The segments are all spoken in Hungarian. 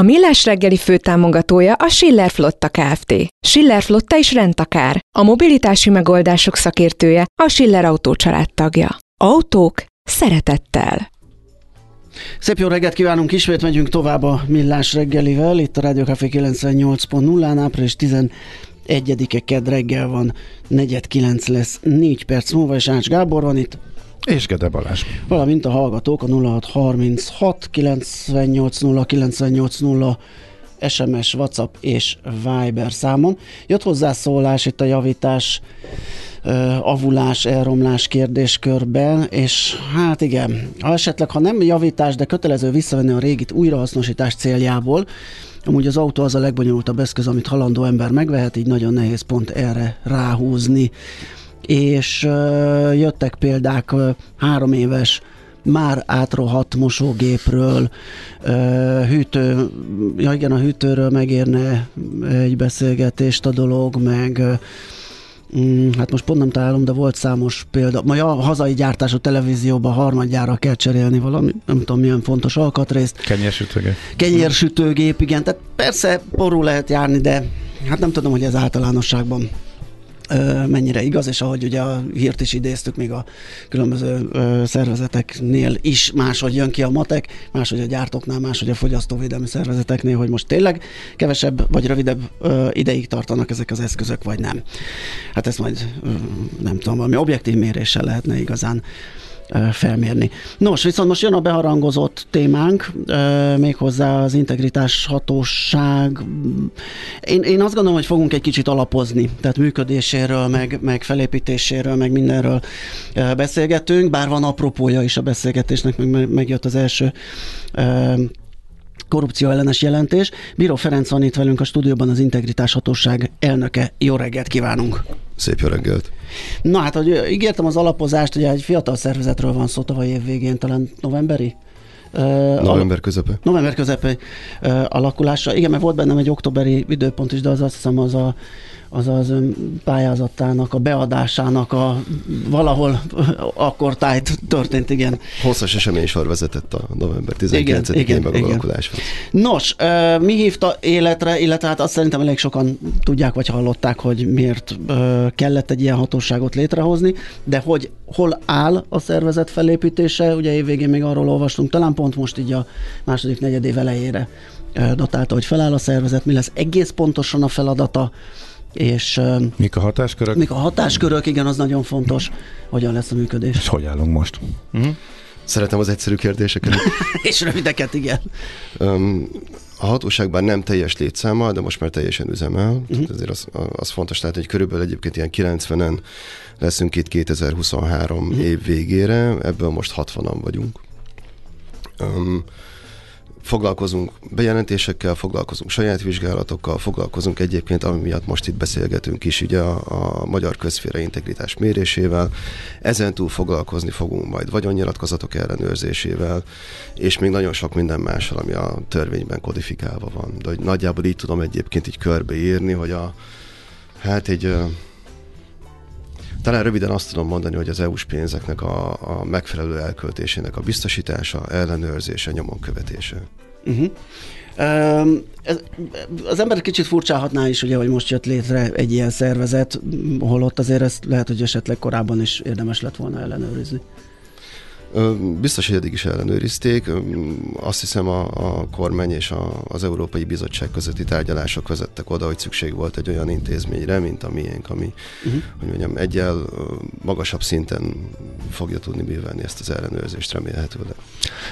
A Millás reggeli főtámogatója a Schiller Flotta Kft. Schiller Flotta is rendtakár. A mobilitási megoldások szakértője a Schiller Autó tagja. Autók szeretettel. Szép jó reggelt kívánunk, ismét megyünk tovább a Millás reggelivel. Itt a Rádió Café 98.0-án, április 11-e kedd reggel van, 4.9 lesz, 4 perc múlva, és Ács Gábor van itt. És Gede Balázs. Valamint a hallgatók a 0636 980 980 SMS, WhatsApp és Viber számon. Jött hozzászólás itt a javítás, avulás, elromlás kérdéskörben, és hát igen, ha esetleg, ha nem javítás, de kötelező visszavenni a régit újrahasznosítás céljából, Amúgy az autó az a legbonyolultabb eszköz, amit halandó ember megvehet, így nagyon nehéz pont erre ráhúzni. És jöttek példák három éves már átrohadt mosógépről, hűtő, ja igen, a hűtőről megérne egy beszélgetést a dolog, meg Mm, hát most pont nem találom, de volt számos példa. Majd a hazai gyártású televízióban harmadjára kell cserélni valami, nem tudom milyen fontos alkatrészt. Kenyérsütőgép. Kenyérsütőgép, igen. Tehát persze porul lehet járni, de hát nem tudom, hogy ez általánosságban mennyire igaz, és ahogy ugye a hírt is idéztük, még a különböző szervezeteknél is máshogy jön ki a matek, máshogy a gyártóknál, máshogy a fogyasztóvédelmi szervezeteknél, hogy most tényleg kevesebb vagy rövidebb ideig tartanak ezek az eszközök, vagy nem. Hát ezt majd nem tudom, valami objektív méréssel lehetne igazán felmérni. Nos, viszont most jön a beharangozott témánk, méghozzá az integritás hatóság. Én, én azt gondolom, hogy fogunk egy kicsit alapozni, tehát működéséről, meg, meg felépítéséről, meg mindenről beszélgetünk, bár van apropója is a beszélgetésnek, meg megjött az első korrupció ellenes jelentés. Bíró Ferenc van itt velünk a stúdióban, az Integritás Hatóság elnöke. Jó reggelt kívánunk! Szép jó reggelt! Na hát, hogy ígértem az alapozást, ugye egy fiatal szervezetről van szó tavaly év végén, talán novemberi? November közepe. November közepe alakulása. Igen, mert volt bennem egy októberi időpont is, de az azt hiszem az a az az pályázatának, a beadásának a valahol akkor tájt történt, igen. Hosszas esemény sor vezetett a november 19-én megalakuláshoz. Nos, mi hívta életre, illetve hát azt szerintem elég sokan tudják, vagy hallották, hogy miért kellett egy ilyen hatóságot létrehozni, de hogy hol áll a szervezet felépítése, ugye évvégén még arról olvastunk, talán pont most így a második negyedév elejére datálta, hogy feláll a szervezet, mi lesz egész pontosan a feladata, és mik a hatáskörök? Mik a hatáskörök, igen, az nagyon fontos, hogyan lesz a működés. És hogy állunk most? Uh-huh. Szeretem az egyszerű kérdéseket. és rövideket, igen. Um, a hatóságban nem teljes létszámmal, de most már teljesen üzemel. Uh-huh. Tehát ezért az, az fontos, tehát hogy körülbelül egyébként ilyen 90-en leszünk itt 2023 uh-huh. Mhm. év végére, ebből most 60-an vagyunk. Um, foglalkozunk bejelentésekkel, foglalkozunk saját vizsgálatokkal, foglalkozunk egyébként, ami miatt most itt beszélgetünk is, ugye a, a magyar közféra integritás mérésével. Ezen túl foglalkozni fogunk majd vagyonnyilatkozatok ellenőrzésével, és még nagyon sok minden mással, ami a törvényben kodifikálva van. De hogy nagyjából így tudom egyébként így körbeírni, hogy a, hát egy talán röviden azt tudom mondani, hogy az EU-s pénzeknek a, a megfelelő elköltésének a biztosítása, ellenőrzése, nyomon követése. Uh-huh. Ez, az ember kicsit furcsálhatná is, ugye, hogy most jött létre egy ilyen szervezet, holott azért ezt lehet, hogy esetleg korábban is érdemes lett volna ellenőrizni. Biztos, hogy eddig is ellenőrizték. Azt hiszem a, a kormány és a, az Európai Bizottság közötti tárgyalások vezettek oda, hogy szükség volt egy olyan intézményre, mint a miénk, ami uh-huh. hogy mondjam, egyel magasabb szinten fogja tudni művelni ezt az ellenőrzést remélhetőleg.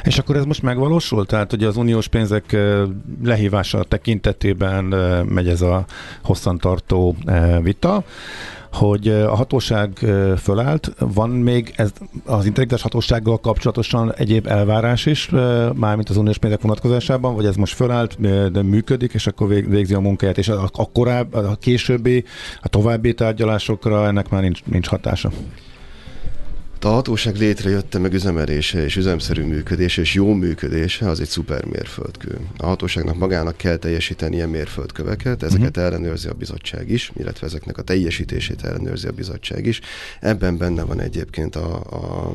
És akkor ez most megvalósul? Tehát, hogy az uniós pénzek lehívása tekintetében megy ez a hosszantartó vita hogy a hatóság fölállt, van még ez az integritás hatósággal kapcsolatosan egyéb elvárás is, mármint az uniós pénzek vonatkozásában, vagy ez most fölállt, de működik, és akkor végzi a munkáját, és a, a korábbi, a későbbi, a további tárgyalásokra ennek már nincs, nincs hatása. A hatóság létrejötte, meg üzemelése és üzemszerű működése és jó működése az egy szuper mérföldkő. A hatóságnak magának kell teljesíteni ilyen mérföldköveket, ezeket uh-huh. ellenőrzi a bizottság is, illetve ezeknek a teljesítését ellenőrzi a bizottság is. Ebben benne van egyébként a, a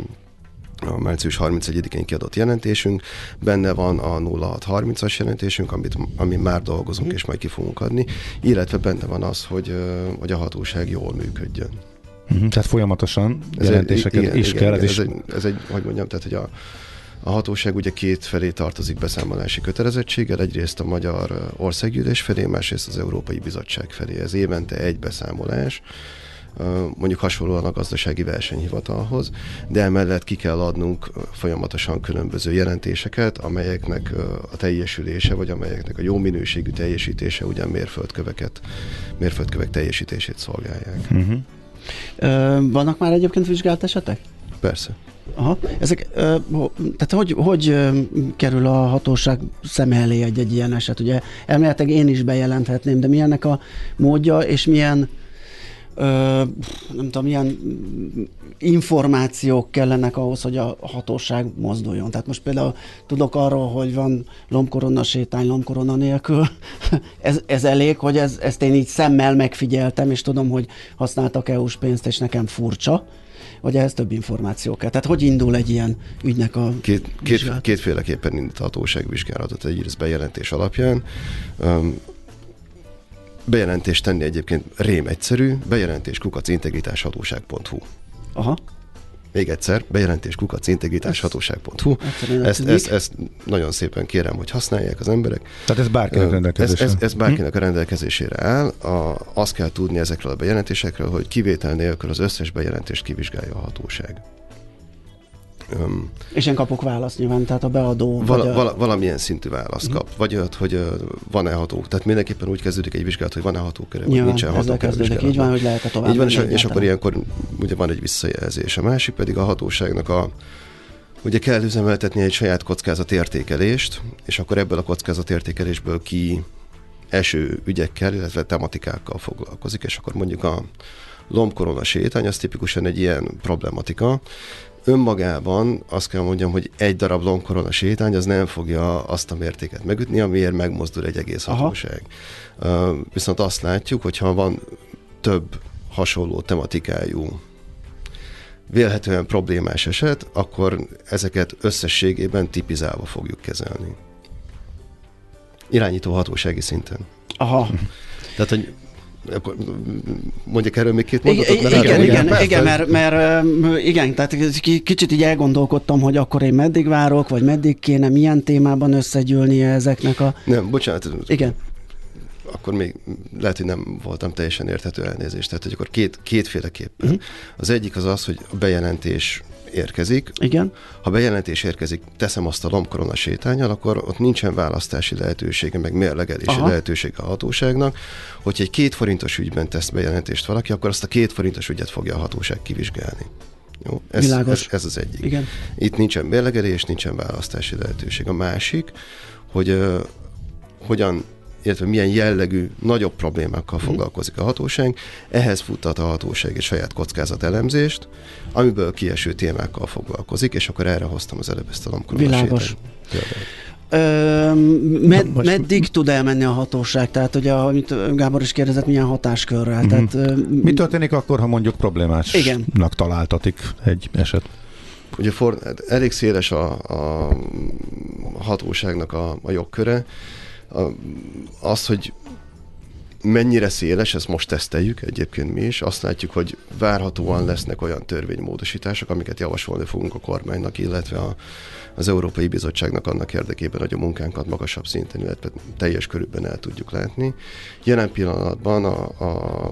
a március 31-én kiadott jelentésünk, benne van a 0630-as jelentésünk, amit, ami már dolgozunk, mm. és majd ki fogunk adni, illetve benne van az, hogy, hogy a hatóság jól működjön. Uh-huh, tehát folyamatosan ez jelentéseket egy, igen, is igen, kell. Ez, ez, egy, ez egy, hogy mondjam, tehát hogy a, a hatóság ugye két felé tartozik beszámolási kötelezettséggel, egyrészt a Magyar Országgyűlés felé, másrészt az Európai Bizottság felé. Ez évente egy beszámolás, mondjuk hasonlóan a gazdasági versenyhivatalhoz, de emellett ki kell adnunk folyamatosan különböző jelentéseket, amelyeknek a teljesülése, vagy amelyeknek a jó minőségű teljesítése ugyan mérföldköveket, mérföldkövek teljesítését szolgálják. Uh-huh. Vannak már egyébként vizsgált esetek? Persze. Aha. Ezek, tehát hogy, hogy kerül a hatóság szem elé egy, egy ilyen eset? Ugye elméletileg én is bejelenthetném, de milyennek a módja, és milyen ö, nem tudom, milyen információk kellenek ahhoz, hogy a hatóság mozduljon. Tehát most például tudok arról, hogy van lombkorona sétány lombkorona nélkül. ez, ez elég, hogy ez, ezt én így szemmel megfigyeltem, és tudom, hogy használtak EU-s pénzt, és nekem furcsa vagy ehhez több információ kell? Tehát hogy indul egy ilyen ügynek a két, két, Kétféleképpen indít a hatóság vizsgálatot. Egy bejelentés alapján. Um, Bejelentést tenni egyébként rém egyszerű, bejelentés kukac integritáshatóság.hu. Aha. Még egyszer, bejelentés kukac integritáshatóság.hu. Ezt, ezt, ezt nagyon szépen kérem, hogy használják az emberek. Tehát ez bárkinek rendelkezésére. Ez, ez, ez bárkinek a rendelkezésére áll. A, azt kell tudni ezekről a bejelentésekről, hogy kivétel nélkül az összes bejelentést kivizsgálja a hatóság. Um, és én kapok választ nyilván, tehát a beadó... Vala, a... vala, valamilyen szintű választ uh-huh. kap. Vagy olyat, hogy uh, van-e ható. Tehát mindenképpen úgy kezdődik egy vizsgálat, hogy van-e hatóköre, vagy nincsen hatóköre. Így van, hogy lehet a tovább. Így van, és, és akkor ilyenkor ugye van egy visszajelzés. A másik pedig a hatóságnak a Ugye kell üzemeltetni egy saját kockázatértékelést, és akkor ebből a kockázatértékelésből ki eső ügyekkel, illetve tematikákkal foglalkozik, és akkor mondjuk a lombkorona sétány, az tipikusan egy ilyen problematika, önmagában azt kell mondjam, hogy egy darab longkorona sétány az nem fogja azt a mértéket megütni, amiért megmozdul egy egész hatóság. Uh, viszont azt látjuk, hogyha van több hasonló tematikájú vélhetően problémás eset, akkor ezeket összességében tipizálva fogjuk kezelni. Irányító hatósági szinten. Aha. Tehát, hogy akkor mondjak erről még két mondatot? Igen, igen, igen, igen, igen mert, mert igen, tehát kicsit így elgondolkodtam, hogy akkor én meddig várok, vagy meddig kéne, milyen témában összegyűlnie ezeknek a... Nem, bocsánat. Igen akkor még lehet, hogy nem voltam teljesen érthető elnézést. Tehát, hogy akkor két, kétféleképpen. Uh-huh. Az egyik az az, hogy a bejelentés érkezik. Igen. Ha bejelentés érkezik, teszem azt a lombkorona sétányal, akkor ott nincsen választási lehetősége, meg mérlegelési Aha. lehetősége a hatóságnak. Hogyha egy két forintos ügyben tesz bejelentést valaki, akkor azt a két forintos ügyet fogja a hatóság kivizsgálni. Jó, ez, ez, ez az egyik. Igen. Itt nincsen mérlegelés, nincsen választási lehetőség. A másik, hogy uh, hogyan illetve milyen jellegű nagyobb problémákkal mhm. foglalkozik a hatóság. Ehhez futtat a hatóság egy saját kockázatelemzést, amiből kieső témákkal foglalkozik, és akkor erre hoztam az előbb ezt a Világos. Ö, med, meddig tud elmenni a hatóság? Tehát ugye, amit Gábor is kérdezett, milyen hatáskörrel? Mm-hmm. Tehát, ö, Mi történik akkor, ha mondjuk problémásnak igen. találtatik egy eset? Ugye for, elég széles a, a hatóságnak a, a jogköre, az, hogy mennyire széles, ezt most teszteljük egyébként mi is. Azt látjuk, hogy várhatóan lesznek olyan törvénymódosítások, amiket javasolni fogunk a kormánynak, illetve a, az Európai Bizottságnak annak érdekében, hogy a munkánkat magasabb szinten, illetve teljes körülben el tudjuk látni. Jelen pillanatban, a, a,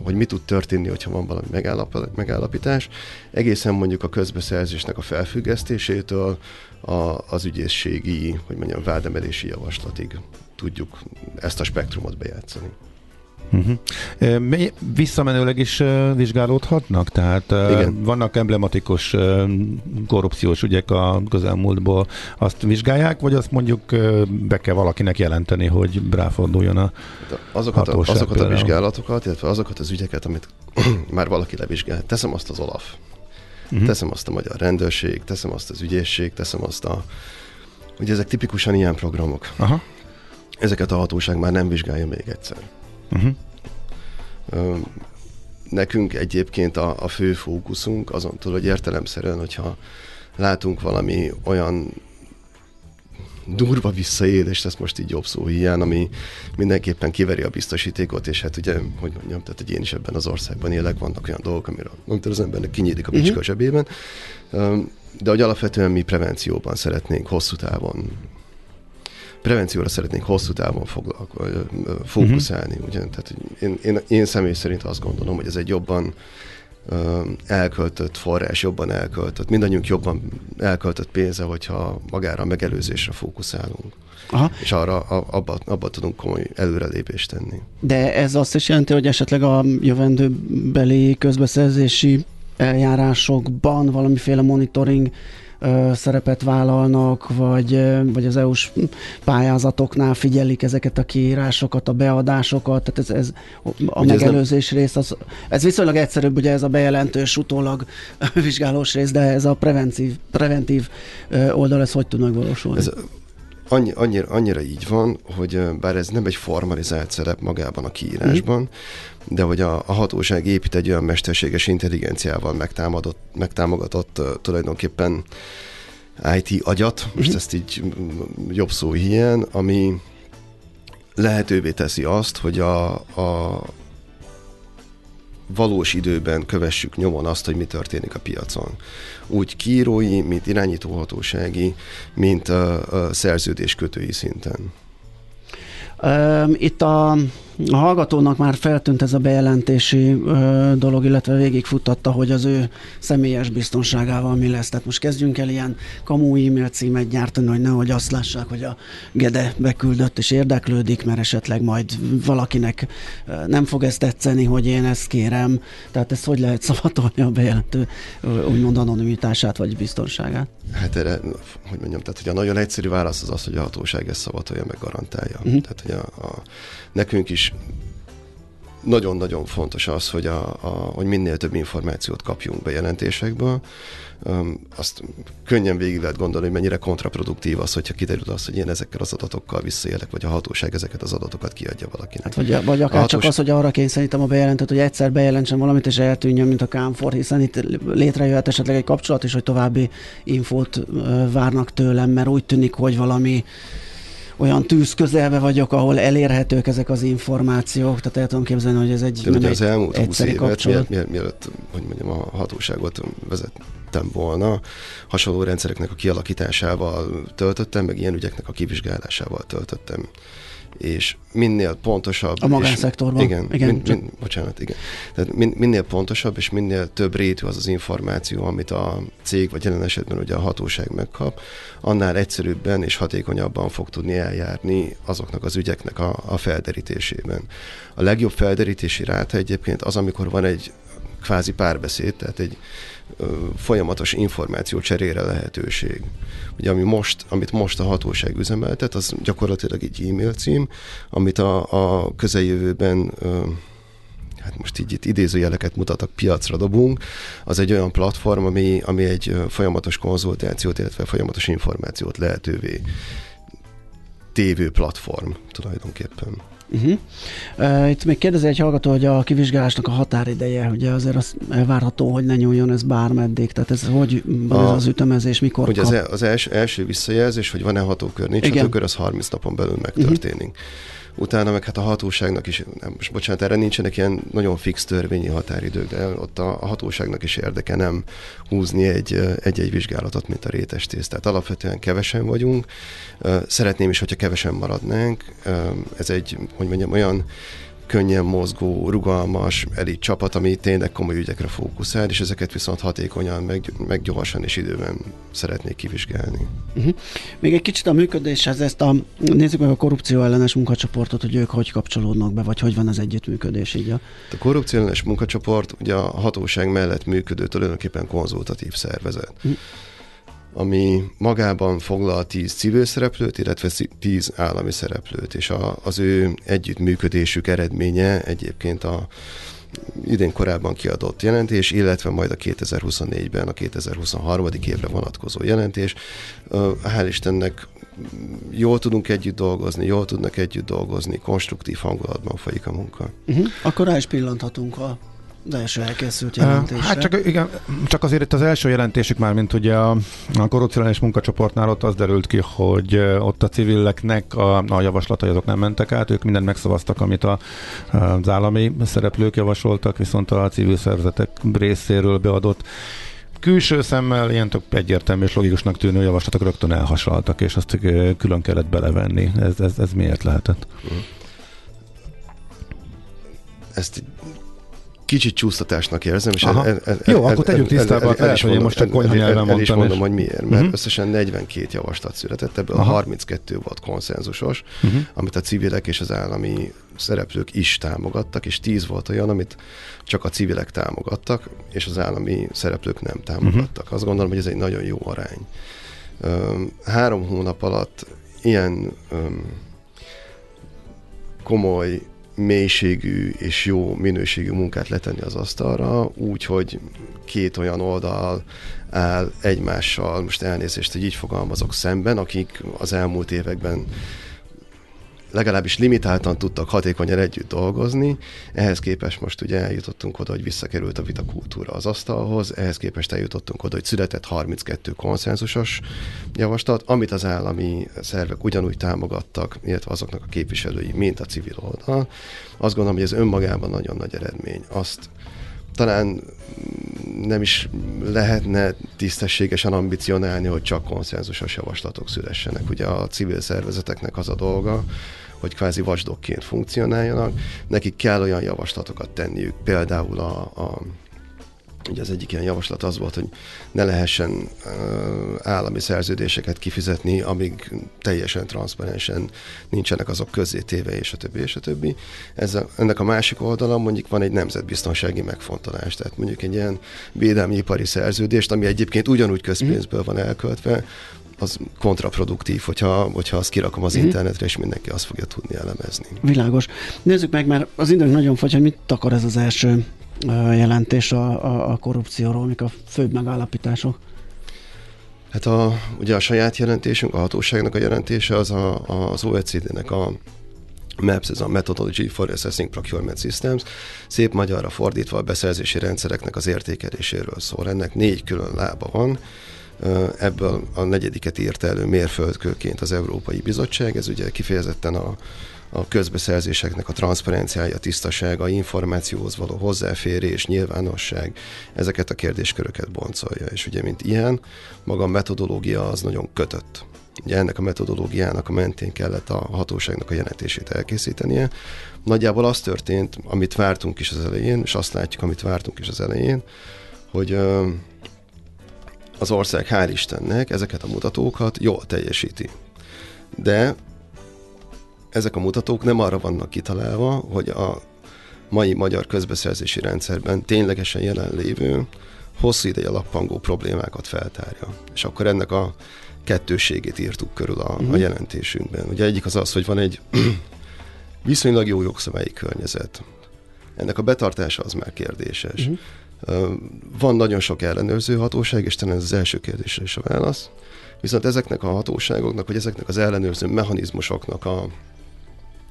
hogy mi tud történni, hogyha van valami megállap, megállapítás, egészen mondjuk a közbeszerzésnek a felfüggesztésétől a, az ügyészségi, hogy mondjam, vádemelési javaslatig tudjuk ezt a spektrumot bejátszani. Uh-huh. Visszamenőleg is vizsgálódhatnak? Tehát Igen. vannak emblematikus korrupciós ügyek a közelmúltból, azt vizsgálják, vagy azt mondjuk be kell valakinek jelenteni, hogy ráforduljon a azokat a, azokat a vizsgálatokat, illetve azokat az ügyeket, amit már valaki levizsgál. Teszem azt az Olaf Uh-huh. Teszem azt a magyar rendőrség, teszem azt az ügyészség, teszem azt a... Ugye ezek tipikusan ilyen programok. Aha. Ezeket a hatóság már nem vizsgálja még egyszer. Uh-huh. Nekünk egyébként a, a fő fókuszunk azon túl, hogy értelemszerűen, hogyha látunk valami olyan durva visszaélést, ezt most így jobb szó hiány, ami mindenképpen kiveri a biztosítékot, és hát ugye, hogy mondjam, tehát hogy én is ebben az országban élek, vannak olyan dolgok, amiről, amitől az embernek kinyílik a bicska uh-huh. zsebében, de hogy alapvetően mi prevencióban szeretnénk hosszú távon prevencióra szeretnénk hosszú távon foglalko- fókuszálni. Uh-huh. Ugye? Tehát én, én, én személy szerint azt gondolom, hogy ez egy jobban elköltött forrás, jobban elköltött, mindannyiunk jobban elköltött pénze, hogyha magára a megelőzésre fókuszálunk. Aha. És arra abba, abba tudunk komoly előrelépést tenni. De ez azt is jelenti, hogy esetleg a jövendőbeli közbeszerzési eljárásokban valamiféle monitoring szerepet vállalnak, vagy, vagy az EU-s pályázatoknál figyelik ezeket a kiírásokat, a beadásokat, tehát ez, ez a ugye megelőzés ez nem... rész, az, ez viszonylag egyszerűbb, ugye ez a bejelentős, utólag vizsgálós rész, de ez a preventív, preventív oldal, ez hogy tud megvalósulni? Ez annyi, annyira, annyira így van, hogy bár ez nem egy formalizált szerep magában a kiírásban, mm de hogy a, a hatóság épít egy olyan mesterséges intelligenciával megtámadott, megtámogatott uh, tulajdonképpen IT agyat, most uh-huh. ezt így jobb szó ilyen, ami lehetővé teszi azt, hogy a, a valós időben kövessük nyomon azt, hogy mi történik a piacon. Úgy kírói, mint irányítóhatósági, mint a, a szerződéskötői szinten. Itt a a hallgatónak már feltűnt ez a bejelentési ö, dolog, illetve végigfuttatta, hogy az ő személyes biztonságával mi lesz. Tehát most kezdjünk el ilyen kamu e-mail címet gyártani, hogy nehogy azt lássák, hogy a Gede beküldött és érdeklődik, mert esetleg majd valakinek nem fog ezt tetszeni, hogy én ezt kérem. Tehát ezt hogy lehet szavatolni a bejelentő úgymond anonimitását vagy biztonságát? Hát erre, hogy mondjam, tehát hogy a nagyon egyszerű válasz az az, hogy a hatóság ezt szavatolja, meg garantálja. Uh-huh. Tehát, hogy a, a, nekünk is nagyon-nagyon fontos az, hogy, a, a, hogy minél több információt kapjunk bejelentésekből. Um, azt könnyen végig lehet gondolni, hogy mennyire kontraproduktív az, hogyha kiderül az, hogy én ezekkel az adatokkal visszaélek, vagy a hatóság ezeket az adatokat kiadja valakinek. Hát vagy, vagy akár hatós... csak az, hogy arra kényszerítem a bejelentőt, hogy egyszer bejelentsem valamit, és eltűnjön, mint a kámfor, hiszen itt létrejöhet esetleg egy kapcsolat is, hogy további infót várnak tőlem, mert úgy tűnik, hogy valami olyan tűz közelbe vagyok, ahol elérhetők ezek az információk, tehát el tudom képzelni, hogy ez egy, De nem az elmúlt 20 évet, miért, mielőtt, hogy mondjam, a hatóságot vezettem volna, hasonló rendszereknek a kialakításával töltöttem, meg ilyen ügyeknek a kivizsgálásával töltöttem és minél pontosabb... A magánszektorban. Igen, igen min, min, bocsánat, igen. Tehát min, minél pontosabb és minél több rétű az az információ, amit a cég, vagy jelen esetben ugye a hatóság megkap, annál egyszerűbben és hatékonyabban fog tudni eljárni azoknak az ügyeknek a, a felderítésében. A legjobb felderítési ráta egyébként az, amikor van egy kvázi párbeszéd, tehát egy folyamatos információ cserére lehetőség. Ugye ami most, amit most a hatóság üzemeltet, az gyakorlatilag egy e-mail cím, amit a, a közeljövőben hát most így itt idézőjeleket mutatok, piacra dobunk, az egy olyan platform, ami, ami egy folyamatos konzultációt, illetve folyamatos információt lehetővé tévő platform tulajdonképpen. Uh-huh. Uh, itt még kérdezi egy hallgató, hogy a kivizsgálásnak a határideje, ugye azért az elvárható, hogy ne nyúljon ez bármeddig, tehát ez hogy van a, ez az ütemezés, mikor Ugye kap? az, az els, első visszajelzés, hogy van-e hatókör, nincs Igen. hatókör, az 30 napon belül megtörténik. Uh-huh utána meg hát a hatóságnak is, nem, most bocsánat, erre nincsenek ilyen nagyon fix törvényi határidők, de ott a, a hatóságnak is érdeke nem húzni egy, egy-egy vizsgálatot, mint a rétes tész. Tehát alapvetően kevesen vagyunk. Szeretném is, hogyha kevesen maradnánk. Ez egy, hogy mondjam, olyan könnyen mozgó, rugalmas elit csapat, ami tényleg komoly ügyekre fókuszál, és ezeket viszont hatékonyan, meg, meg gyorsan és időben szeretnék kivizsgálni. Uh-huh. Még egy kicsit a működéshez ezt a, nézzük meg a korrupció ellenes munkacsoportot, hogy ők hogy kapcsolódnak be, vagy hogy van az együttműködés így. A, a korrupció ellenes munkacsoport ugye a hatóság mellett működő tulajdonképpen konzultatív szervezet. Uh-huh ami magában foglal tíz civil szereplőt, illetve tíz állami szereplőt, és a, az ő együttműködésük eredménye egyébként a idén korábban kiadott jelentés, illetve majd a 2024-ben a 2023. évre vonatkozó jelentés. Hál' Istennek jól tudunk együtt dolgozni, jól tudnak együtt dolgozni, konstruktív hangulatban folyik a munka. Uh-huh. Akkor rá is pillanthatunk a az első elkészült jelentésre. Hát csak, igen, csak azért itt az első jelentésük már, mint ugye a, a korrupciós munkacsoportnál ott az derült ki, hogy ott a civileknek a, a javaslatai azok nem mentek át, ők mindent megszavaztak, amit a, az állami szereplők javasoltak, viszont a civil szervezetek részéről beadott külső szemmel ilyen tök egyértelmű és logikusnak tűnő javaslatok rögtön elhasaltak, és azt külön kellett belevenni. Ez, ez, ez miért lehetett? Ezt kicsit csúsztatásnak érzem. És el, el, el, Jó, el, akkor tegyük tisztába, lehet, hogy én most csak konyha nyelven mondtam. El is mondom, és... hogy miért. Mert uh-huh. összesen 42 javaslat született, ebből Aha. 32 volt konszenzusos, uh-huh. amit a civilek és az állami szereplők is támogattak, és 10 volt olyan, amit csak a civilek támogattak, és az állami szereplők nem támogattak. Uh-huh. Azt gondolom, hogy ez egy nagyon jó arány. Három hónap alatt ilyen komoly mélységű és jó minőségű munkát letenni az asztalra, úgy, hogy két olyan oldal áll egymással, most elnézést, hogy így fogalmazok szemben, akik az elmúlt években legalábbis limitáltan tudtak hatékonyan együtt dolgozni. Ehhez képest most ugye eljutottunk oda, hogy visszakerült a vitakultúra az asztalhoz, ehhez képest eljutottunk oda, hogy született 32 konszenzusos javaslat, amit az állami szervek ugyanúgy támogattak, illetve azoknak a képviselői, mint a civil oldal. Azt gondolom, hogy ez önmagában nagyon nagy eredmény. Azt talán nem is lehetne tisztességesen ambicionálni, hogy csak konszenzusos javaslatok szülessenek. Ugye a civil szervezeteknek az a dolga, hogy kvázi vasdokként funkcionáljanak. Nekik kell olyan javaslatokat tenniük, például a, a Ugye az egyik ilyen javaslat az volt, hogy ne lehessen uh, állami szerződéseket kifizetni, amíg teljesen transzparensen nincsenek azok téve, és a többi, és a többi. Ez a, ennek a másik oldala mondjuk van egy nemzetbiztonsági megfontolás, tehát mondjuk egy ilyen védelmi ipari szerződést, ami egyébként ugyanúgy közpénzből van elköltve, az kontraproduktív, hogyha, hogyha azt kirakom az mm. internetre, és mindenki azt fogja tudni elemezni. Világos. Nézzük meg, mert az időnk nagyon fogy, hogy mit akar ez az első jelentés a, a, a korrupcióról, mik a főbb megállapítások? Hát a, ugye a saját jelentésünk, a hatóságnak a jelentése az a, az OECD-nek a MAPS, ez a Methodology for Assessing Procurement Systems, szép magyarra fordítva a beszerzési rendszereknek az értékeléséről szól. Ennek négy külön lába van, Ebből a negyediket írt elő mérföldkőként az Európai Bizottság, ez ugye kifejezetten a, a közbeszerzéseknek a transzparenciája, tisztasága, információhoz való hozzáférés, nyilvánosság, ezeket a kérdésköröket boncolja. És ugye, mint ilyen, maga a metodológia az nagyon kötött. Ugye ennek a metodológiának a mentén kellett a hatóságnak a jelentését elkészítenie. Nagyjából az történt, amit vártunk is az elején, és azt látjuk, amit vártunk is az elején, hogy az ország hál' Istennek ezeket a mutatókat jól teljesíti. De ezek a mutatók nem arra vannak kitalálva, hogy a mai magyar közbeszerzési rendszerben ténylegesen jelenlévő, hosszú ideje lappangó problémákat feltárja. És akkor ennek a kettőségét írtuk körül a, uh-huh. a mhm. jelentésünkben. Ugye egyik az az, hogy van egy viszonylag jó jogszabályi környezet. Ennek a betartása az már kérdéses. Uh-huh. Van nagyon sok ellenőrző hatóság, és talán ez az első kérdésre is a válasz. Viszont ezeknek a hatóságoknak, vagy ezeknek az ellenőrző mechanizmusoknak a,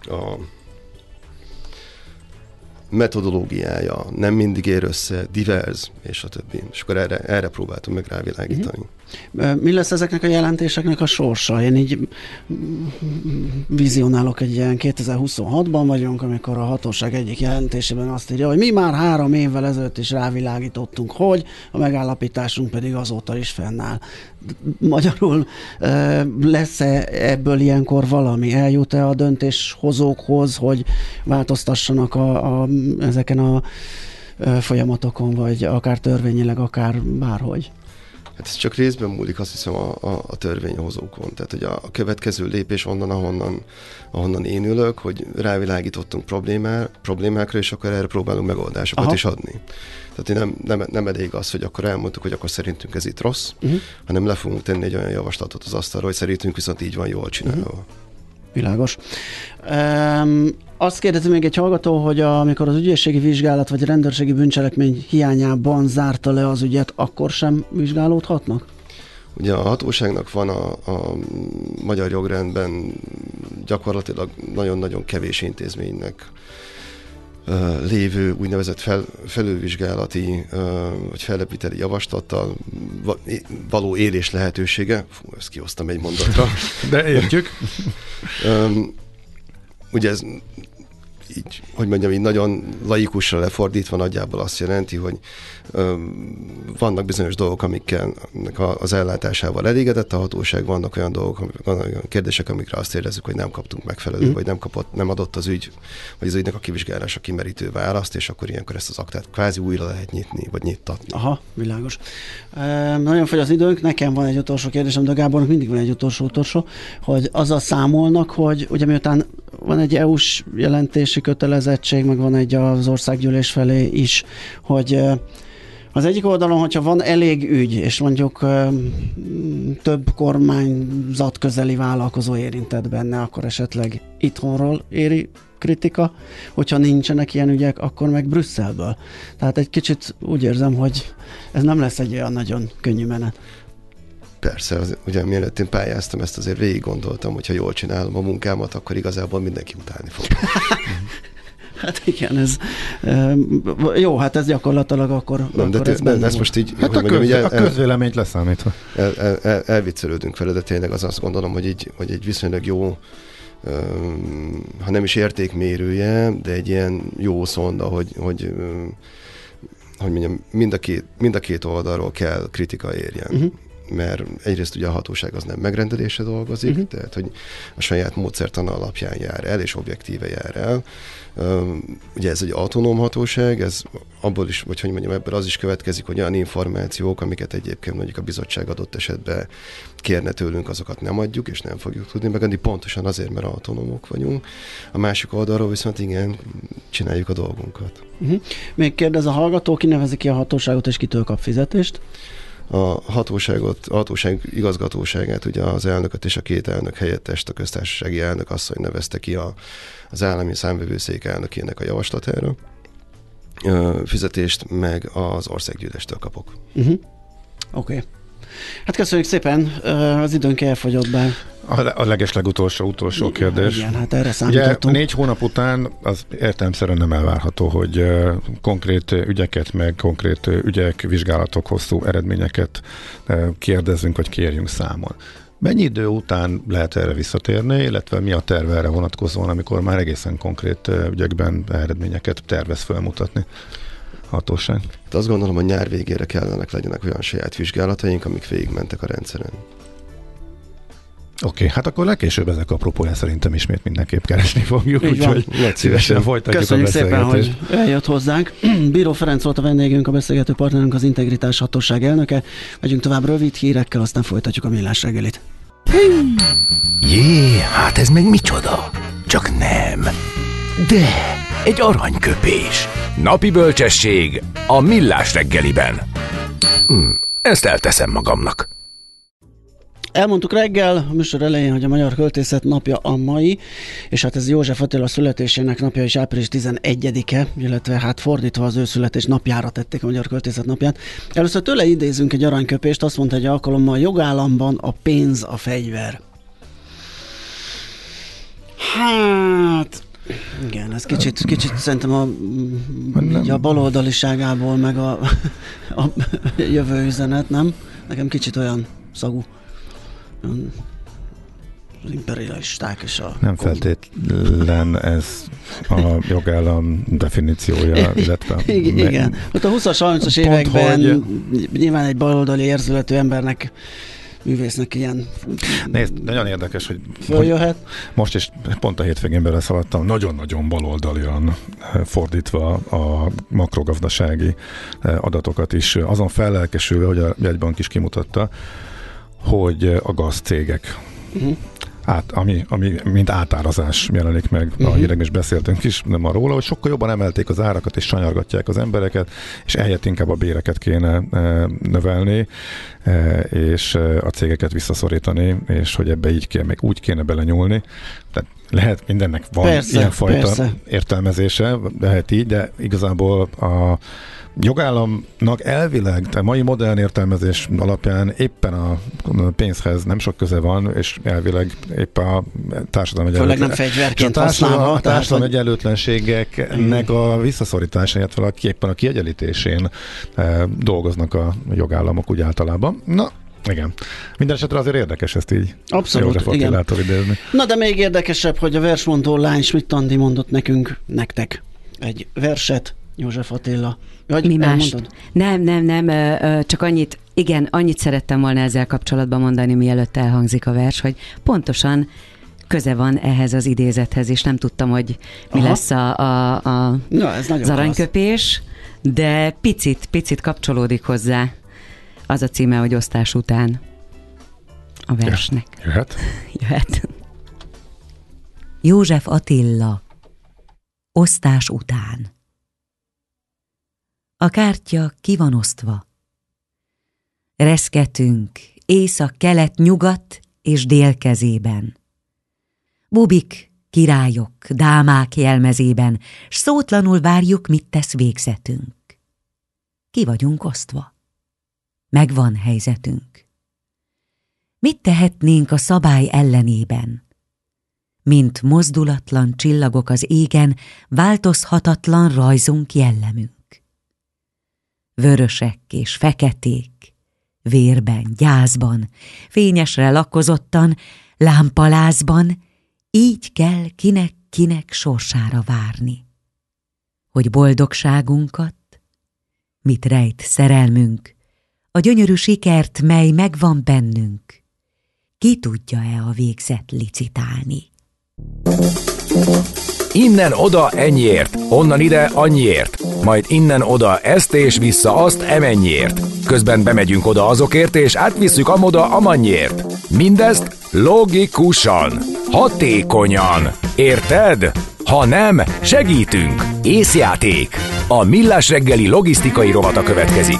a metodológiája nem mindig ér össze, divers, és a többi. És akkor erre, erre próbáltunk meg rávilágítani. Uh-huh. Mi lesz ezeknek a jelentéseknek a sorsa? Én így vizionálok egy ilyen 2026-ban vagyunk, amikor a hatóság egyik jelentésében azt írja, hogy mi már három évvel ezelőtt is rávilágítottunk, hogy a megállapításunk pedig azóta is fennáll. Magyarul lesz-e ebből ilyenkor valami? Eljut-e a döntéshozókhoz, hogy változtassanak a, a, ezeken a folyamatokon, vagy akár törvényileg, akár bárhogy? Hát ez csak részben múlik, azt hiszem, a, a, a törvényhozókon. Tehát, hogy a, a következő lépés onnan, ahonnan, ahonnan én ülök, hogy rávilágítottunk problémá, problémákra, és akkor erre próbálunk megoldásokat Aha. is adni. Tehát nem, nem, nem elég az, hogy akkor elmondtuk, hogy akkor szerintünk ez itt rossz, uh-huh. hanem le fogunk tenni egy olyan javaslatot az asztalra, hogy szerintünk viszont így van jól csinálva. Uh-huh. Világos. Um, azt kérdezi még egy hallgató, hogy amikor az ügyészségi vizsgálat vagy rendőrségi bűncselekmény hiányában zárta le az ügyet, akkor sem vizsgálódhatnak? Ugye a hatóságnak van a, a magyar jogrendben gyakorlatilag nagyon-nagyon kevés intézménynek lévő úgynevezett fel, felülvizsgálati vagy fellepíteli javaslattal való élés lehetősége. Fú, ezt kihoztam egy mondatra. De értjük. ugye ez így, hogy mondjam, így nagyon laikusra lefordítva nagyjából azt jelenti, hogy ö, vannak bizonyos dolgok, amikkel az ellátásával elégedett a hatóság, vannak olyan dolgok, vannak olyan kérdések, amikre azt érezzük, hogy nem kaptunk megfelelő, mm. vagy nem, kapott, nem adott az ügy, vagy az ügynek a kivizsgálása kimerítő választ, és akkor ilyenkor ezt az aktát kvázi újra lehet nyitni, vagy nyittatni. Aha, világos. E, nagyon fogy az időnk, nekem van egy utolsó kérdésem, de Gábornak mindig van egy utolsó utolsó, hogy azzal számolnak, hogy ugye miután van egy EU-s jelentési kötelezettség, meg van egy az országgyűlés felé is, hogy az egyik oldalon, hogyha van elég ügy, és mondjuk több kormányzat közeli vállalkozó érintett benne, akkor esetleg itthonról éri kritika, hogyha nincsenek ilyen ügyek, akkor meg Brüsszelből. Tehát egy kicsit úgy érzem, hogy ez nem lesz egy olyan nagyon könnyű menet. Persze, az, ugye mielőtt én pályáztam, ezt azért végig gondoltam, hogyha jól csinálom a munkámat, akkor igazából mindenki utálni fog. Hát igen, ez jó, hát ez gyakorlatilag akkor, nem, akkor de, ez, de, ez most így... Hát a, köz, mondjam, a közvéleményt leszámítva. El, el, el, elviccelődünk vele, de tényleg az azt gondolom, hogy, így, hogy egy viszonylag jó ha nem is értékmérője, de egy ilyen jó szonda, hogy, hogy hogy mondjam, mind a két, mind a két oldalról kell kritika érjen. Uh-huh mert egyrészt ugye a hatóság az nem megrendelése dolgozik, uh-huh. tehát hogy a saját módszertan alapján jár el, és objektíve jár el. Ugye ez egy autonóm hatóság, ez abból is, vagy hogy mondjam, ebből az is következik, hogy olyan információk, amiket egyébként mondjuk a bizottság adott esetben kérne tőlünk, azokat nem adjuk, és nem fogjuk tudni megadni, pontosan azért, mert autonómok vagyunk. A másik oldalról viszont igen, csináljuk a dolgunkat. Uh-huh. Még kérdez a hallgató, ki nevezi ki a hatóságot, és kitől kap fizetést? A hatóságot, a hatóság igazgatóságát, ugye az elnököt és a két elnök helyettest, a köztársasági elnök asszony nevezte ki a, az állami számvevőszék elnökének a javaslatára. Fizetést meg az országgyűléstől kapok. Uh-huh. Oké. Okay. Hát köszönjük szépen, az időnk elfogyott be. A, a legeslegutolsó utolsó kérdés. Igen, hát erre számítottunk. Ugye négy hónap után az értelemszerűen nem elvárható, hogy konkrét ügyeket, meg konkrét ügyek, vizsgálatok, hosszú eredményeket kérdezzünk, vagy kérjünk számon. Mennyi idő után lehet erre visszatérni, illetve mi a terve erre vonatkozóan, amikor már egészen konkrét ügyekben eredményeket tervez felmutatni? Hatóság? Hát azt gondolom, hogy nyár végére kellenek legyenek olyan saját vizsgálataink, amik végigmentek a rendszeren. Oké, okay, hát akkor legkésőbb ezek apropóján szerintem ismét mindenképp keresni fogjuk, úgyhogy szívesen folytatjuk Köszönjük a szépen, hogy eljött hozzánk. Bíró Ferenc volt a vendégünk, a beszélgető partnerünk, az Integritás Hatóság elnöke. Megyünk tovább rövid hírekkel, aztán folytatjuk a millás reggelit. Jé, hát ez meg micsoda? Csak nem. De, egy aranyköpés. Napi bölcsesség a millás reggeliben. Hm, ezt elteszem magamnak. Elmondtuk reggel a műsor elején, hogy a Magyar Költészet napja a mai, és hát ez József Attila születésének napja is április 11-e, illetve hát fordítva az ő születés napjára tették a Magyar Költészet napját. Először tőle idézünk egy aranyköpést, azt mondta egy alkalommal, jogállamban a pénz a fegyver. Hát, igen, ez kicsit, kicsit szerintem a, a baloldaliságából, meg a, a jövő üzenet, nem? Nekem kicsit olyan szagú az imperialisták és a... Nem feltétlen ez a jogállam definíciója, illetve... igen, me- igen. Ott a 20-as, 30-as években hogy... nyilván egy baloldali érzületű embernek művésznek ilyen... Nézd, nagyon érdekes, hogy, hogy most is pont a hétvégén beleszaladtam, nagyon-nagyon baloldalian fordítva a makrogazdasági adatokat is, azon fellelkesülve, hogy a jegybank is kimutatta, hogy a gazcégek uh-huh. Át, ami, ami mint átárazás jelenik meg, uh-huh. a mhm. hírekben is beszéltünk is nem arról, hogy sokkal jobban emelték az árakat és sanyargatják az embereket, és ehelyett inkább a béreket kéne e, növelni, e, és e, a cégeket visszaszorítani, és hogy ebbe így kéne, még úgy kéne belenyúlni, tehát lehet mindennek van persze, ilyenfajta persze. értelmezése, lehet így, de igazából a jogállamnak elvileg, a mai modern értelmezés alapján éppen a pénzhez nem sok köze van, és elvileg éppen a társadalom egyenlőtlen... nem fegyverként a társadalom, a társadalom hogy... egyenlőtlenségeknek a visszaszorítása, illetve éppen a kiegyenlítésén e, dolgoznak a jogállamok úgy általában. Na, igen. Minden esetre azért érdekes ezt így Abszolút, igen. idézni. Na de még érdekesebb, hogy a versmondó lány Schmidt Andi mondott nekünk, nektek egy verset, József Attila. Vagy Mi más? Nem, nem, nem, csak annyit, igen, annyit szerettem volna ezzel kapcsolatban mondani, mielőtt elhangzik a vers, hogy pontosan köze van ehhez az idézethez, és nem tudtam, hogy mi Aha. lesz a, a, a, Na, ez az aranyköpés, de picit, picit kapcsolódik hozzá az a címe, hogy osztás után a versnek. Jöhet? Jöhet. József Attila Osztás után A kártya ki van osztva. Reszketünk észak, kelet, nyugat és dél kezében. Bubik, királyok, dámák jelmezében, s szótlanul várjuk, mit tesz végzetünk. Ki vagyunk osztva megvan helyzetünk. Mit tehetnénk a szabály ellenében? Mint mozdulatlan csillagok az égen, változhatatlan rajzunk jellemünk. Vörösek és feketék, vérben, gyászban, fényesre lakozottan, lámpalázban, így kell kinek-kinek sorsára várni. Hogy boldogságunkat, mit rejt szerelmünk, a gyönyörű sikert, mely megvan bennünk. Ki tudja-e a végzet licitálni? Innen oda ennyiért, onnan ide annyiért, majd innen oda ezt és vissza azt emennyiért. Közben bemegyünk oda azokért, és átvisszük amoda amannyiért. Mindezt logikusan, hatékonyan. Érted? Ha nem, segítünk. Észjáték. A Millás reggeli logisztikai rovata következik.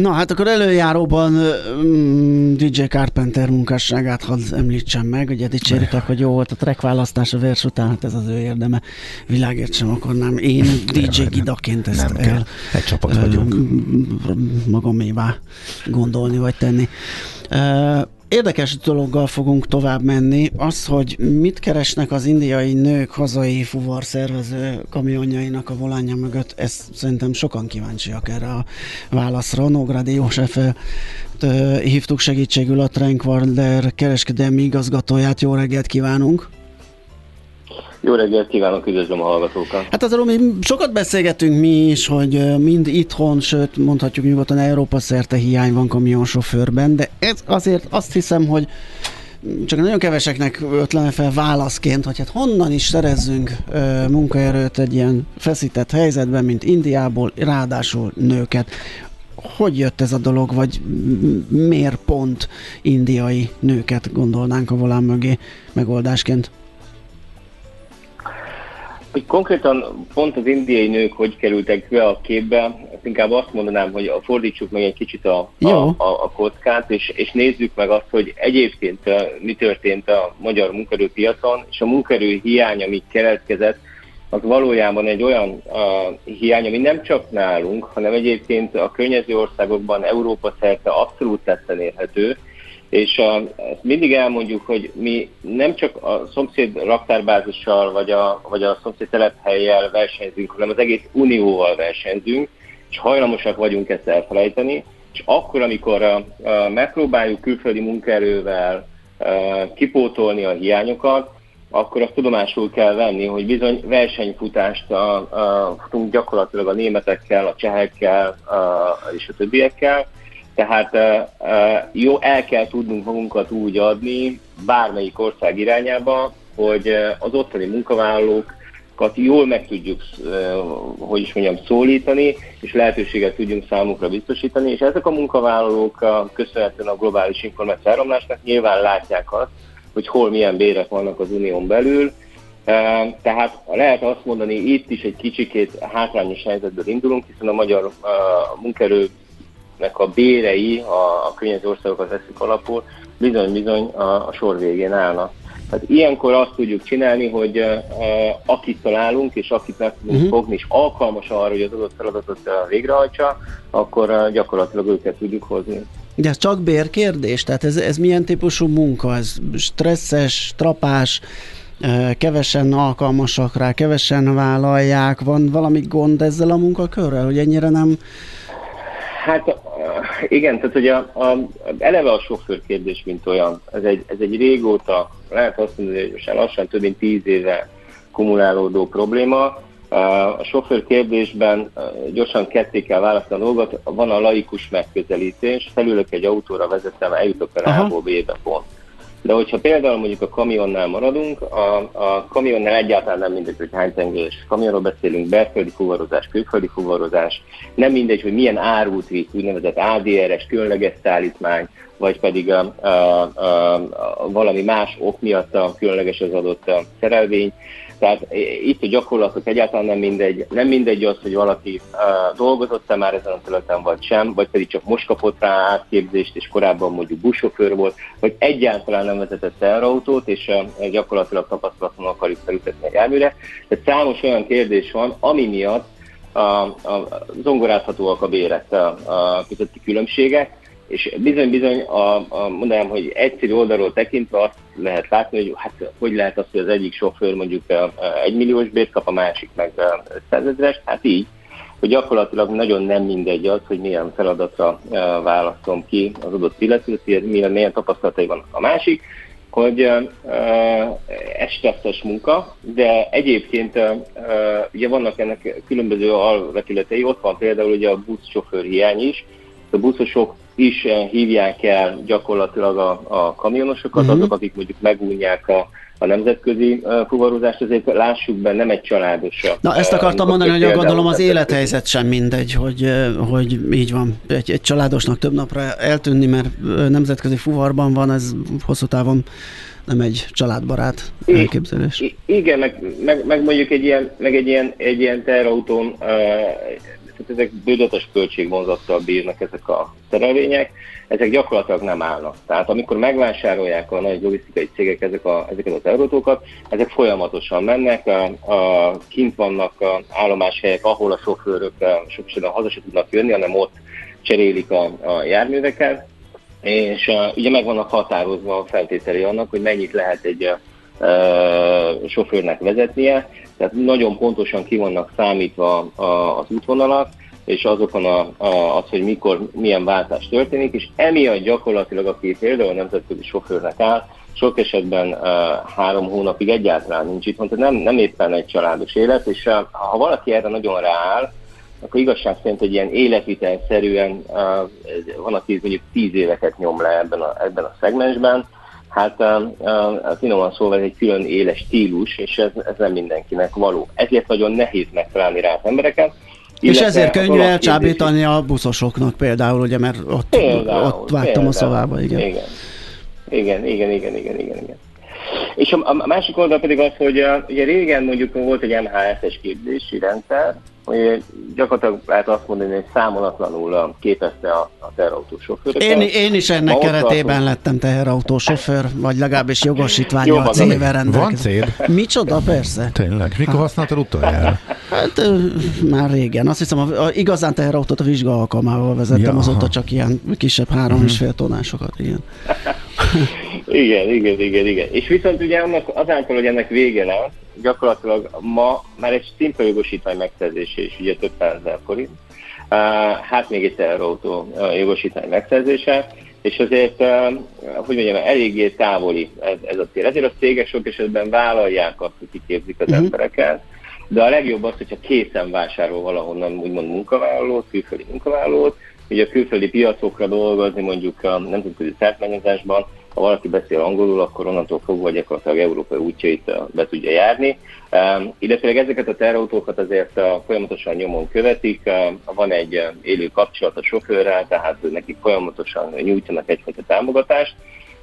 Na hát akkor előjáróban mm, DJ Carpenter munkásságát hadd említsem meg, ugye dicséritek, hogy jó volt a track választás a vers után, hát ez az ő érdeme. Világért sem akarnám én DJ Gidaként ezt nem el, Egy csapat vagyunk. magamévá gondolni vagy tenni. Érdekes dologgal fogunk tovább menni. Az, hogy mit keresnek az indiai nők hazai fuvar szervező kamionjainak a volánja mögött, ez szerintem sokan kíváncsiak erre a válaszra. Nógrádi József hívtuk segítségül a Trankwarder kereskedelmi igazgatóját. Jó reggelt kívánunk! Jó reggelt kívánok, üdvözlöm a hallgatókat! Hát azról mi sokat beszélgetünk mi is, hogy mind itthon, sőt mondhatjuk nyugodtan Európa szerte hiány van kamionsofőrben, de ez azért azt hiszem, hogy csak nagyon keveseknek ötlene fel válaszként, hogy hát honnan is szerezzünk ö, munkaerőt egy ilyen feszített helyzetben, mint Indiából, ráadásul nőket. Hogy jött ez a dolog, vagy miért pont indiai nőket gondolnánk a volán mögé megoldásként? Hogy konkrétan pont az indiai nők hogy kerültek be a képbe, azt inkább azt mondanám, hogy fordítsuk meg egy kicsit a, a, a, a kockát, és, és nézzük meg azt, hogy egyébként mi történt a magyar munkerőpiacon, és a munkerő hiány, ami keletkezett, az valójában egy olyan uh, hiány, ami nem csak nálunk, hanem egyébként a környező országokban Európa szerte abszolút tetten érhető, és a, ezt mindig elmondjuk, hogy mi nem csak a szomszéd raktárbázissal, vagy a, vagy a szomszéd telephelyjel versenyzünk, hanem az egész unióval versenyzünk, és hajlamosak vagyunk ezt elfelejteni, és akkor, amikor a, a, megpróbáljuk külföldi munkaerővel a, kipótolni a hiányokat, akkor azt tudomásul kell venni, hogy bizony versenyfutást a, a, futunk gyakorlatilag a németekkel, a csehekkel a, és a többiekkel, tehát jó, el kell tudnunk magunkat úgy adni bármelyik ország irányába, hogy az ottani munkavállalókat jól meg tudjuk, hogy is mondjam, szólítani, és lehetőséget tudjunk számukra biztosítani, és ezek a munkavállalók köszönhetően a globális információáramlásnak nyilván látják azt, hogy hol milyen bérek vannak az unión belül, tehát lehet azt mondani, itt is egy kicsikét hátrányos helyzetből indulunk, hiszen a magyar munkerő a bérei a, a környező országokat veszik alapul, bizony-bizony a, a sor végén állnak. Hát ilyenkor azt tudjuk csinálni, hogy uh, akit találunk, és akit meg tudunk uh-huh. fogni, és alkalmas arra, hogy az adott feladatot uh, végrehajtsa, akkor uh, gyakorlatilag őket tudjuk hozni. De ez csak bérkérdés? Tehát ez, ez milyen típusú munka? Ez stresszes, trapás, kevesen alkalmasak rá, kevesen vállalják, van valami gond ezzel a munkakörrel, hogy ennyire nem... Hát igen, tehát ugye a, a, eleve a sofőr kérdés, mint olyan, ez egy, ez egy régóta, lehet azt mondani, hogy most lassan több mint tíz éve kumulálódó probléma. A sofőr kérdésben gyorsan ketté kell választani a dolgot, van a laikus megközelítés, felülök egy autóra vezetem, eljutok a A-ból B-be pont. De hogyha például mondjuk a kamionnál maradunk, a, a kamionnál egyáltalán nem mindegy, hogy hány tengelyes kamionról beszélünk, belföldi fuvarozás, külföldi fuvarozás, nem mindegy, hogy milyen árút visz, úgynevezett ADR-es, különleges szállítmány, vagy pedig a, a, a, a, valami más ok miatt a különleges az adott szerelvény. Tehát itt a gyakorlatok egyáltalán nem mindegy. Nem mindegy az, hogy valaki uh, dolgozott-e már ezen a területen, vagy sem, vagy pedig csak most kapott rá átképzést, és korábban mondjuk buszsofőr volt, vagy egyáltalán nem vezetett teherautót, és uh, gyakorlatilag tapasztalaton akarjuk felütetni a járműre. Tehát számos olyan kérdés van, ami miatt a, a, zongorázhatóak a bérek, a, a közötti különbségek, és bizony-bizony, a, a, mondanám, hogy egyszerű oldalról tekintve azt lehet látni, hogy hát hogy lehet az, hogy az egyik sofőr mondjuk egy milliós bért kap, a másik meg százezres, hát így, hogy gyakorlatilag nagyon nem mindegy az, hogy milyen feladatra választom ki az adott illetőt, milyen, milyen tapasztalatai van a másik, hogy ez stresszes munka, de egyébként ugye vannak ennek különböző alvetületei, ott van például ugye a buszsofőr hiány is, a buszosok is eh, hívják el gyakorlatilag a, a kamionosokat, uh-huh. azok, akik mondjuk megúnyják a, a nemzetközi uh, fuvarozást, azért lássuk be, nem egy családos. Na ezt akartam uh, mondani, hogy gondolom az élethelyzet sem mindegy, hogy, hogy így van. Egy, egy családosnak több napra eltűnni, mert nemzetközi fuvarban van, ez hosszú távon nem egy családbarát elképzelés. I, igen, meg, meg, meg, mondjuk egy ilyen, meg egy ilyen, egy ilyen terautón tehát ezek bődetes költségvonzattal bírnak ezek a szerelvények, ezek gyakorlatilag nem állnak. Tehát amikor megvásárolják a nagy logisztikai cégek ezek a, ezeket az autókat, ezek folyamatosan mennek, a, a, kint vannak a állomáshelyek, ahol a sofőrök sok esetben haza se tudnak jönni, hanem ott cserélik a, a járműveket, és uh, ugye meg vannak határozva a feltételei annak, hogy mennyit lehet egy uh, sofőrnek vezetnie, tehát nagyon pontosan ki vannak számítva az útvonalak, és azokon a, a, az, hogy mikor, milyen váltás történik, és emiatt gyakorlatilag, aki például nemzetközi sofőrnek áll, sok esetben uh, három hónapig egyáltalán nincs itt, tehát nem, nem éppen egy családos élet, és uh, ha valaki erre nagyon rááll, akkor igazság szerint egy ilyen életvitelszerűen uh, van, aki mondjuk tíz éveket nyom le ebben a, ebben a szegmensben, hát uh, finoman szóval ez egy külön éles stílus, és ez, ez nem mindenkinek való. Ezért nagyon nehéz megtalálni rá az embereket. És ezért könnyű elcsábítani a buszosoknak például, ugye, mert ott, például, ott vágtam például, a szavába, igen. Igen. Igen, igen, igen, igen, igen, igen. És a, a másik oldal pedig az, hogy uh, ugye régen mondjuk volt egy MHS-es képzési rendszer, hogy gyakorlatilag lehet azt mondani, hogy számolatlanul képezte a, a teherautósofőröket. Én, én is ennek Ma keretében tartunk. lettem teherautósofőr, vagy legalábbis jogosítványjal cével. Van cél? Micsoda, persze. Tényleg? Mikor hát. használtad utoljára? Hát már régen. Azt hiszem, a, a, igazán teherautót a vizsga alkalmával vezettem, ja, azóta csak ilyen kisebb három uh-huh. és fél tonásokat, igen. igen, igen, igen, igen. És viszont ugye annak azáltal, hogy ennek vége lesz, gyakorlatilag ma már egy szimpla jogosítvány megszerzése is ugye több ezer forint, hát még egy teherautó jogosítvány megszerzése, és azért, hogy mondjam, eléggé távoli ez, ez a cél. Ezért a cégek sok esetben vállalják azt, hogy kiképzik az uh-huh. embereket, de a legjobb az, hogyha készen vásárol valahonnan úgymond munkavállalót, külföldi munkavállalót, ugye a külföldi piacokra dolgozni, mondjuk a nemzetközi szertmányozásban, ha valaki beszél angolul, akkor onnantól fogva gyakorlatilag európai útjait be tudja járni. Illetve ezeket a terautókat azért uh, folyamatosan nyomon követik, van egy uh, élő kapcsolat a sofőrrel, tehát nekik folyamatosan nyújtanak egyfajta támogatást,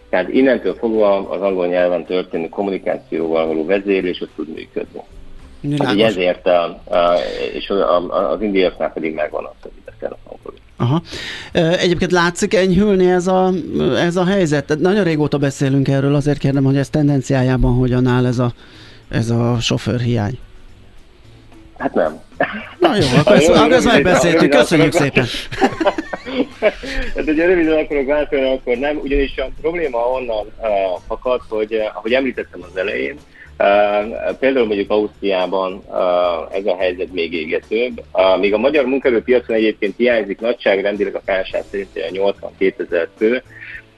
tehát innentől fogva az angol nyelven történő kommunikációval való vezérlés az tud működni. Hát ezért, és az indiaiaknál pedig megvan az, hogy. Aha. Egyébként látszik enyhülni ez a, ez a helyzet? Nagyon régóta beszélünk erről, azért kérdem, hogy ez tendenciájában hogyan áll ez a, ez a sofőrhiány. Hát nem. Na jó, akkor ezt, akkor ezt megbeszéltük, köszönjük szépen. hát ugye röviden akarok váltani, akkor nem, ugyanis a probléma onnan uh, fakad, hogy ahogy említettem az elején, például mondjuk Ausztriában ez a helyzet még égetőbb. Míg a magyar munkaerőpiacon egyébként hiányzik nagyságrendileg a felság szerint 82 ezer fő,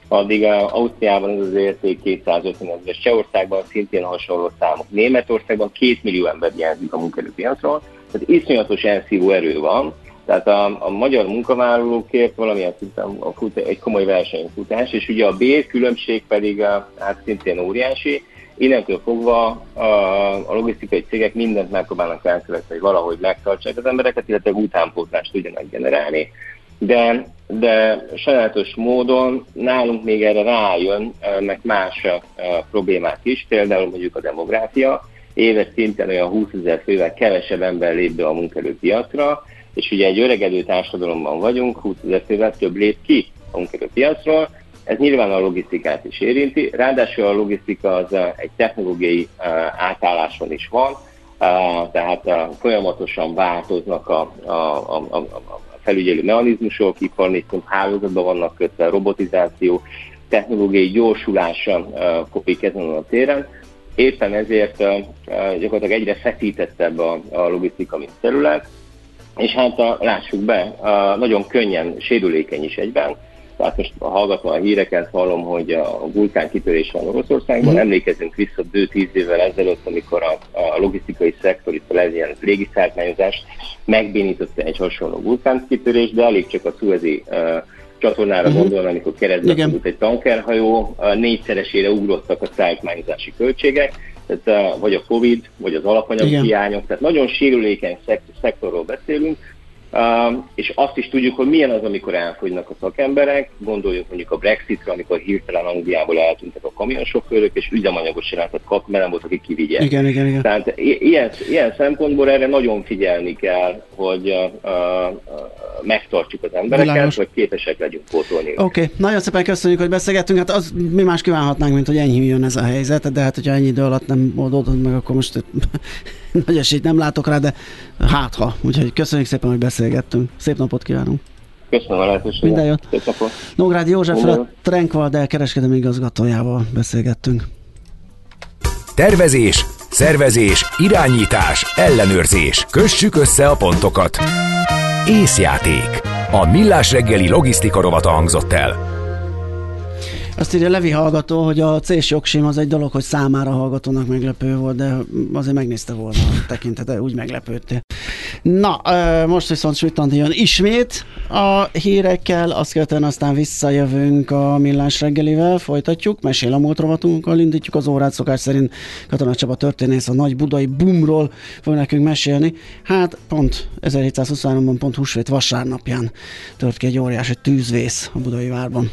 addig Ausztriában ez az érték 250 ezer, Csehországban szintén hasonló számok. Németországban 2 millió ember hiányzik a munkaerőpiacról, tehát iszonyatos elszívó erő van, tehát a, a magyar munkavállalókért valamilyen szinten egy komoly versenyfutás, és ugye a bér különbség pedig a, hát szintén óriási. Innentől fogva a, logisztikai cégek mindent megpróbálnak felszövetni, hogy valahogy megtartsák az embereket, illetve utánpótlást tudjanak generálni. De, de sajátos módon nálunk még erre rájön, meg más problémák is, például mondjuk a demográfia, éves szinten olyan 20 ezer fővel kevesebb ember lép be a munkerőpiacra, és ugye egy öregedő társadalomban vagyunk, 20 ezer fővel több lép ki a munkerőpiacról, ez nyilván a logisztikát is érinti, ráadásul a logisztika az egy technológiai átálláson is van, tehát folyamatosan változnak a, a, a, a, felügyelő mechanizmusok, ipar hálózatban vannak kötve, robotizáció, technológiai gyorsulása kopik ezen a téren, Éppen ezért gyakorlatilag egyre feszítettebb a, a logisztika, mint terület, és hát a, lássuk be, a, nagyon könnyen sérülékeny is egyben. Tehát most hallgatva a híreket hallom, hogy a vulkán kitörés van Oroszországban. Mm. Emlékezünk vissza bő tíz évvel ezelőtt, amikor a, a logisztikai szektor, itt a ilyen légiszárkányozást megbénította egy hasonló vulkán kitörés, de elég csak a szuezi uh, csatornára uh-huh. gondolom, amikor keresztbe tudott egy tankerhajó, négyszeresére ugrottak a szállítmányozási költségek, tehát vagy a Covid, vagy az alapanyag hiányok, tehát nagyon sérülékeny szektorról beszélünk, és azt is tudjuk, hogy milyen az, amikor elfogynak a szakemberek. Gondoljunk mondjuk a Brexitre, amikor hirtelen Angliából eltűntek a kamionsofőrök, és üzemanyagos jelentet kap, mert nem volt, aki kivigye. Igen, igen, igen. Tehát ilyen, ilyen szempontból erre nagyon figyelni kell, hogy uh, uh, megtartsuk az embereket, Világos. hogy képesek legyünk pótolni. Oké, okay. nagyon szépen köszönjük, hogy beszélgettünk. Hát az mi más kívánhatnánk, mint hogy enyhüljön ez a helyzet, de hát, hogyha ennyi idő alatt nem oldódott meg, akkor most nagy esélyt nem látok rá, de hát ha. Úgyhogy köszönjük szépen, hogy beszélgettünk. Szép napot kívánunk! Köszönöm a lehetőséget. Minden jót. Szép napot. Nógrádi József, a Trenkvaldel kereskedelmi igazgatójával beszélgettünk. Tervezés, szervezés, irányítás, ellenőrzés. Kössük össze a pontokat. Észjáték. A Millás reggeli logisztika rovata hangzott el. Azt írja Levi hallgató, hogy a C-s jogsim az egy dolog, hogy számára hallgatónak meglepő volt, de azért megnézte volna a tekintete, úgy meglepődtél. Na, most viszont Süttanti jön ismét a hírekkel, azt követően aztán visszajövünk a millás reggelivel, folytatjuk, mesél a múlt rovatunkkal, indítjuk az órát, szokás szerint Katona Csaba történész a nagy budai bumról fog nekünk mesélni. Hát pont 1723-ban, pont húsvét vasárnapján tört ki egy óriási tűzvész a budai várban.